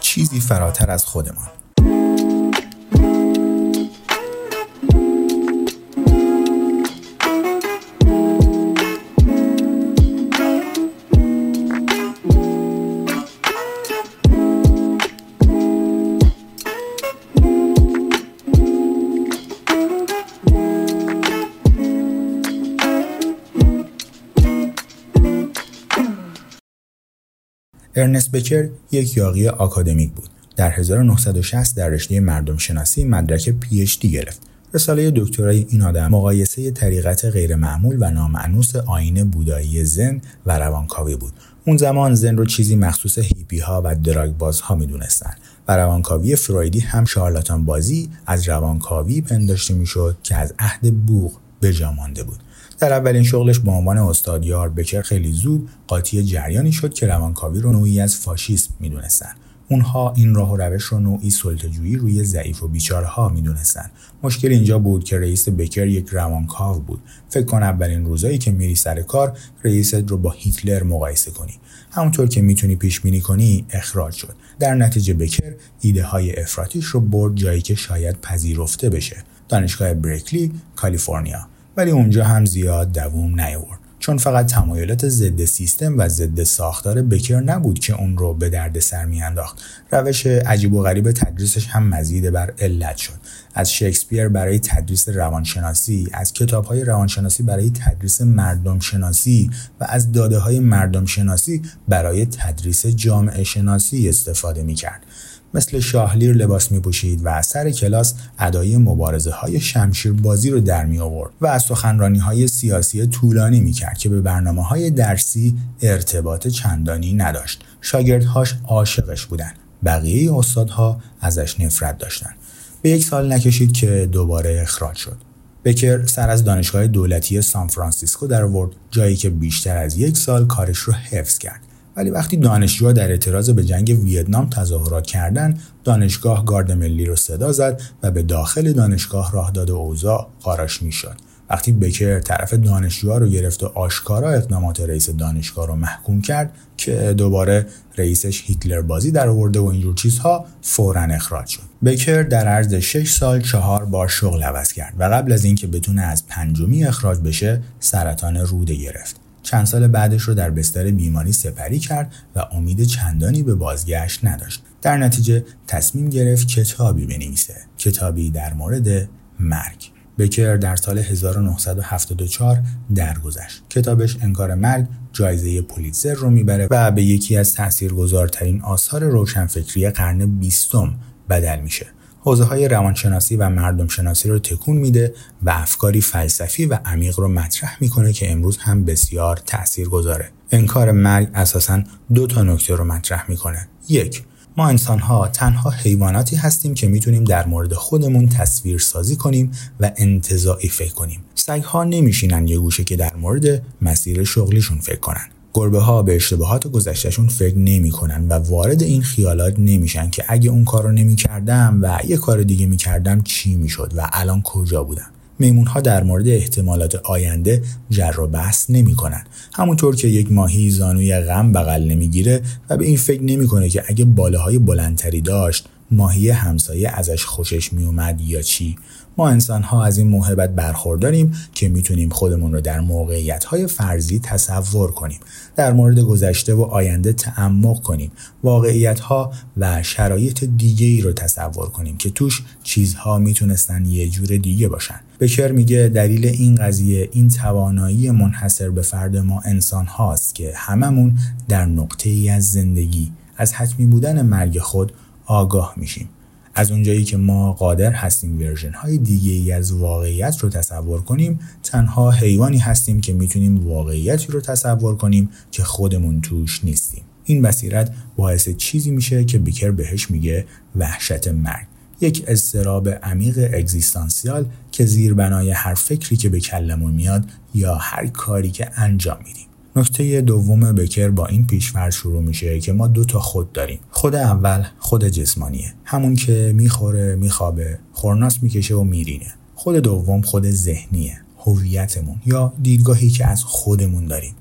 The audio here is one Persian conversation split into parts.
چیزی فراتر از خودمان. ارنست بکر یک یاغی آکادمیک بود. در 1960 در رشته مردم شناسی مدرک PhD گرفت. رساله دکترای این آدم مقایسه طریقت غیرمعمول و نامأنوس آیین بودایی ذن و روانکاوی بود. اون زمان ذن رو چیزی مخصوص هیپی ها و drug باز ها می‌دونستن و روانکاوی فرویدی هم شارلاتان بازی از روانکاوی پنداشته می‌شد که از عهد بوق به مانده بود. در اولین شغلش به عنوان استادیار بکر خیلی زود قاطی جریانی شد که روانکاوی رو نوعی از فاشیسم می‌دونستند اونها این راه و روش رو نوعی سلطه‌جویی روی ضعیف و بیچاره ها می‌دونستن. مشکل اینجا بود که رئیس بکر یک روانکاو بود. فکر کن اولین روزایی که میری سر کار رئیست رو با هیتلر مقایسه کنی. همونطور که می‌تونی پیش بینی کنی اخراج شد. در نتیجه بکر ایده های افراتیش رو برد جایی که شاید پذیرفته بشه. دانشگاه بریکلی کالیفرنیا. ولی اونجا هم زیاد دووم نیاورد. چون فقط تمایلات ضد سیستم و ضد ساختار بکر نبود که اون رو به درد سر میانداخت. روش عجیب و غریب تدریسش هم مزید بر علت شد. از شکسپیر برای تدریس روانشناسی از کتاب های روانشناسی برای تدریس مردم شناسی و از داده های مردم شناسی برای تدریس جامعه شناسی استفاده می کرد. مثل شاهلیر لباس می پوشید و از سر کلاس ادای مبارزه های شمشیر بازی رو در می آورد و از سخنرانی های سیاسی طولانی می کرد که به برنامه های درسی ارتباط چندانی نداشت. شاگردهاش عاشقش بودند. بقیه استادها ازش نفرت داشتند. به یک سال نکشید که دوباره اخراج شد. بکر سر از دانشگاه دولتی سان فرانسیسکو در ورد جایی که بیشتر از یک سال کارش رو حفظ کرد. ولی وقتی دانشجوها در اعتراض به جنگ ویتنام تظاهرات کردند دانشگاه گارد ملی رو صدا زد و به داخل دانشگاه راه داد و اوضاع قاراش می‌شد. وقتی بکر طرف دانشجوها رو گرفت و آشکارا اقدامات رئیس دانشگاه رو محکوم کرد که دوباره رئیسش هیتلر بازی در آورده و اینجور چیزها فورا اخراج شد. بکر در عرض 6 سال چهار بار شغل عوض کرد و قبل از اینکه بتونه از پنجمی اخراج بشه سرطان روده گرفت. چند سال بعدش رو در بستر بیماری سپری کرد و امید چندانی به بازگشت نداشت. در نتیجه تصمیم گرفت کتابی بنویسه. کتابی در مورد مرگ. بکر در سال 1974 درگذشت. کتابش انکار مرگ جایزه پولیتزر رو می‌بره و به یکی از تاثیرگذارترین آثار روشنفکری قرن بیستم بدل میشه. حوزه های روانشناسی و مردم شناسی رو تکون میده و افکاری فلسفی و عمیق رو مطرح می‌کنه که امروز هم بسیار تأثیر گذاره. انکار مرگ اساسا دو تا نکته رو مطرح می‌کنه. یک ما انسان ها تنها حیواناتی هستیم که می‌تونیم در مورد خودمون تصویر سازی کنیم و انتظاعی فکر کنیم. سگ ها نمیشینن یه گوشه که در مورد مسیر شغلیشون فکر کنن. گربه ها به اشتباهات گذشتهشون فکر نمی‌کنن و وارد این خیالات نمیشن که اگه اون کار رو نمی‌کردم و یه کار دیگه می‌کردم چی می‌شد و الان کجا بودم میمون ها در مورد احتمالات آینده جر و بحث نمی کنن. همونطور که یک ماهی زانوی غم بغل نمی‌گیره و به این فکر نمی‌کنه که اگه باله های بلندتری داشت ماهی همسایه ازش خوشش میومد یا چی؟ ما انسان ها از این موهبت برخورداریم که می‌تونیم خودمون رو در موقعیت های فرضی تصور کنیم در مورد گذشته و آینده تعمق کنیم واقعیت ها و شرایط دیگه ای رو تصور کنیم که توش چیزها می‌تونستن یه جور دیگه باشن. بکر میگه دلیل این قضیه این توانایی منحصر به فرد ما انسان هاست که هممون در نقطه ای از زندگی از حتمی بودن مرگ خود آگاه میشیم. از اونجایی که ما قادر هستیم ورژن های دیگه ای از واقعیت رو تصور کنیم تنها حیوانی هستیم که می‌تونیم واقعیتی رو تصور کنیم که خودمون توش نیستیم. این بصیرت باعث چیزی میشه که بیکر بهش میگه وحشت مرگ. یک استراب عمیق اگزیستانسیال که زیربنای هر فکری که به کلمون میاد یا هر کاری که انجام میدیم. نکته دوم بکر با این پیشفرض شروع میشه که ما دو تا خود داریم. خود اول خود جسمانیه. همون که می‌خوره میخوابه خورناس می‌کشه و میرینه. خود دوم خود ذهنیه هویتمون یا دیدگاهی که از خودمون داریم.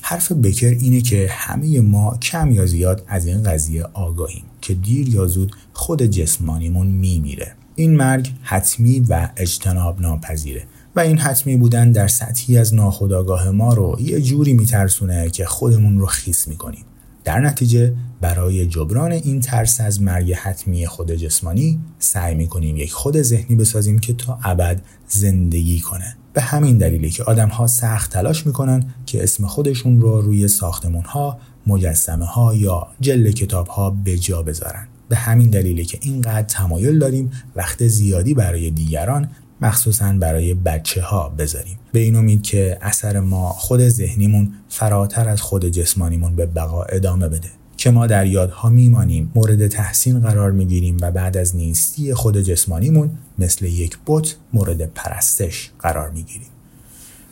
حرف بکر اینه که همه ما کم یا زیاد از این قضیه آگاهیم که دیر یا زود خود جسمانیمون میمیره. این مرگ حتمی و اجتناب ناپذیره و این حتمی بودن در سطحی از ناخودآگاه ما رو یه جوری میترسونه که خودمون رو خیس می‌کنیم در نتیجه برای جبران این ترس از مرگ حتمی خود جسمانی سعی می‌کنیم یک خود ذهنی بسازیم که تا ابد زندگی کنه به همین دلیلی که آدم ها سخت تلاش می‌کنن که اسم خودشون رو روی ساختمون ها، مجسمه ها یا جل کتاب ها به جا بذارن. به همین دلیلی که اینقدر تمایل داریم وقت زیادی برای دیگران مخصوصا برای بچه ها بذاریم. به این امید که اثر ما خود ذهنیمون فراتر از خود جسمانیمون به بقا ادامه بده. که ما در یادها میمانیم مورد تحسین قرار می‌گیریم و بعد از نیستی خود جسمانیمون مثل یک بت مورد پرستش قرار می‌گیریم.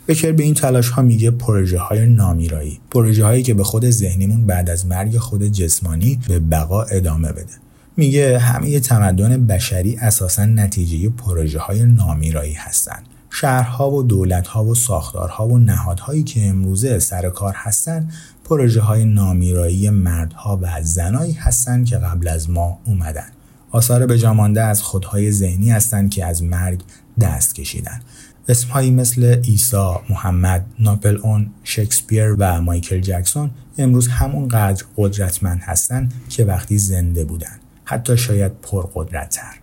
بکر به این تلاش ها میگه پروژه های نامیرایی. پروژه هایی که به خود ذهنیمون بعد از مرگ خود جسمانی به بقا ادامه بده. میگه همه تمدن بشری اساسا نتیجه پروژه های نامیرایی هستند. شهرها و دولتها و ساختارها و نهادهایی که امروزه سر کار هستند پروژه های نامیرایی مردها و زنایی هستند که قبل از ما اومدن. آثار به جامانده از خودهای ذهنی هستند که از مرگ دست کشیدن. اسمهایی مثل عیسی، محمد، ناپل اون، شکسپیر و مایکل جکسون امروز همونقدر قدرتمند هستند که وقتی زنده بودند. حتی شاید پرقدرتتر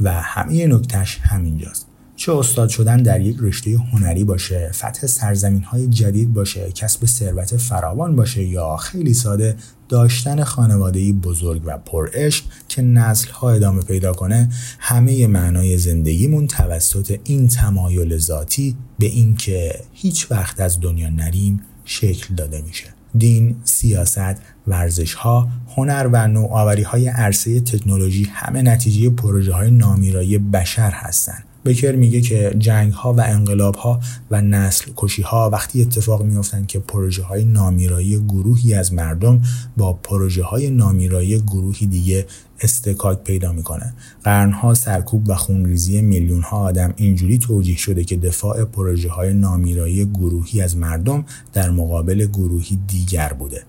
و همه نکتش همینجاست. چه استاد شدن در یک رشته هنری باشه فتح سرزمین های جدید باشه کسب ثروت فراوان باشه یا خیلی ساده داشتن خانواده بزرگ و پرعشق که نسل ها ادامه پیدا کنه همه معنای زندگیمون توسط این تمایل ذاتی به اینکه هیچ وقت از دنیا نریم شکل داده میشه دین، سیاست، ورزش ها، هنر و نوآوری های عرصه تکنولوژی همه نتیجه پروژه های نامیرایی بشر هستند. بکر میگه که جنگ ها و انقلاب ها و نسل کشی ها وقتی اتفاق میافتند که پروژه های نامیرایی گروهی از مردم با پروژه های نامیرایی گروهی دیگه استکاک پیدا می‌کنه قرنها سرکوب و خونریزی میلیون ها آدم اینجوری توجیه شده که دفاع پروژه های نامیرایی گروهی از مردم در مقابل گروهی دیگر بوده.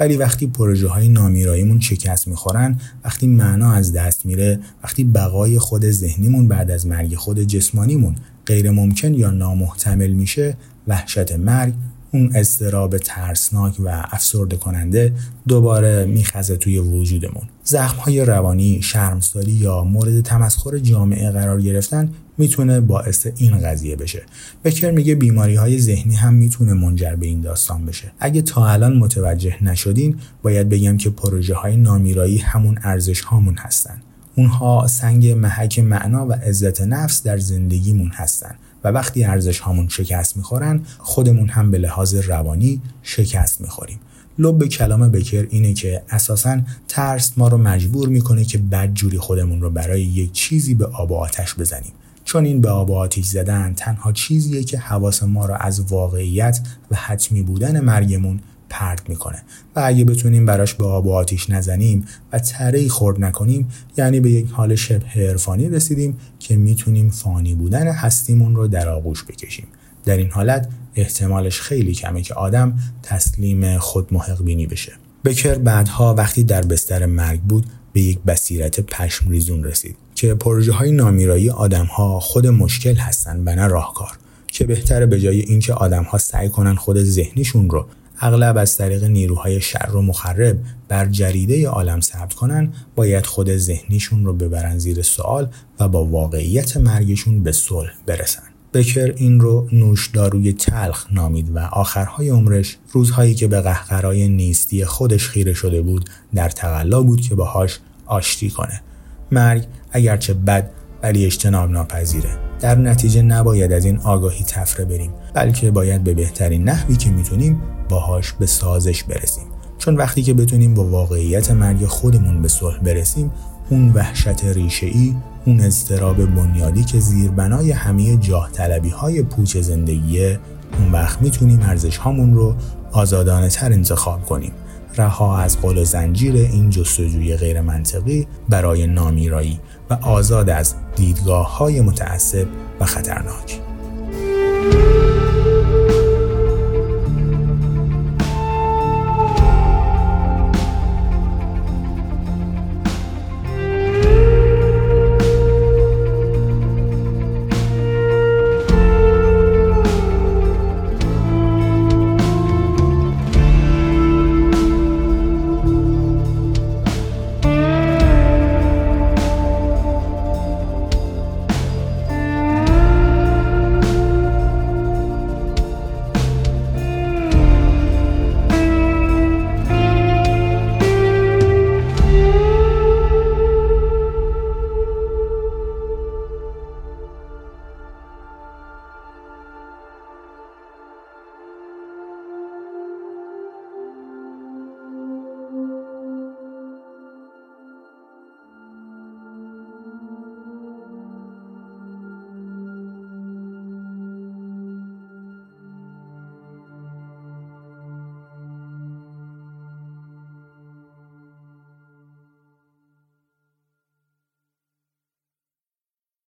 ولی وقتی پروژه های نامیراییمون شکست می‌خورن وقتی معنا از دست میره وقتی بقای خود ذهنیمون بعد از مرگ خود جسمانیمون غیر ممکن یا نامحتمل میشه وحشت مرگ اون استراب ترسناک و افسرده کننده دوباره میخزه توی وجودمون. زخم های روانی، شرمساری یا مورد تمسخر جامعه قرار گرفتن می‌تونه باعث این قضیه بشه. بکر میگه بیماری های ذهنی هم می‌تونه منجر به این داستان بشه. اگه تا الان متوجه نشدین باید بگم که پروژه های نامیرایی همون ارزش هامون هستن. اونها سنگ محک معنا و عزت نفس در زندگیمون هستن و وقتی ارزش هامون شکست می‌خورن خودمون هم به لحاظ روانی شکست می‌خوریم لب کلام بکر اینه که اساسا ترس ما رو مجبور می‌کنه که بدجوری خودمون رو برای یک چیزی به آب و آتش بزنیم چون این به آب و آتش زدن تنها چیزیه که حواس ما رو از واقعیت و حتمی بودن مرگمون پرت می‌کنه. و اگه بتونیم براش به آب و آتیش نزنیم و تره خورد نکنیم یعنی به یک حال شبه عرفانی رسیدیم که می‌تونیم فانی بودن هستیمون رو در آغوش بکشیم. در این حالت احتمالش خیلی کمه که آدم تسلیم خود محق بینی بشه. بکر بعدها وقتی در بستر مرگ بود به یک بصیرت پشم ریزون رسید. که پروژه های نامیرایی آدم ها خود مشکل هستن و نه راهکار. که بهتره به جای اینکه آدم ها سعی کنن خود ذهنیشون رو اغلب از طریق نیروهای شر و مخرب بر جریده عالم ثبت کنن باید خود ذهنیشون رو ببرن زیر سوال و با واقعیت مرگشون به صلح برسن. بکر این رو نوش داروی تلخ نامید و آخرهای عمرش روزهایی که به قهقرای نیستی خودش خیره شده بود در تقلا بود که باهاش آشتی کنه. مرگ اگرچه بد ولی اجتناب ناپذیره. در نتیجه نباید از این آگاهی تفره بریم بلکه باید به بهترین نحوی که می‌تونیم باهاش به سازش برسیم. چون وقتی که بتونیم با واقعیت مرگ خودمون به صلح برسیم اون وحشت ریشه ای اون اضطراب بنیادی که زیربنای همه جاه طلبی های پوچ زندگیه اون وقت می‌تونیم ارزش هامون رو آزادانه تر انتخاب کنیم. رها از قول و زنجیر این جستجوی غیر منطقی برای نامیرایی و آزاد از دیدگاه های متعصب و خطرناک.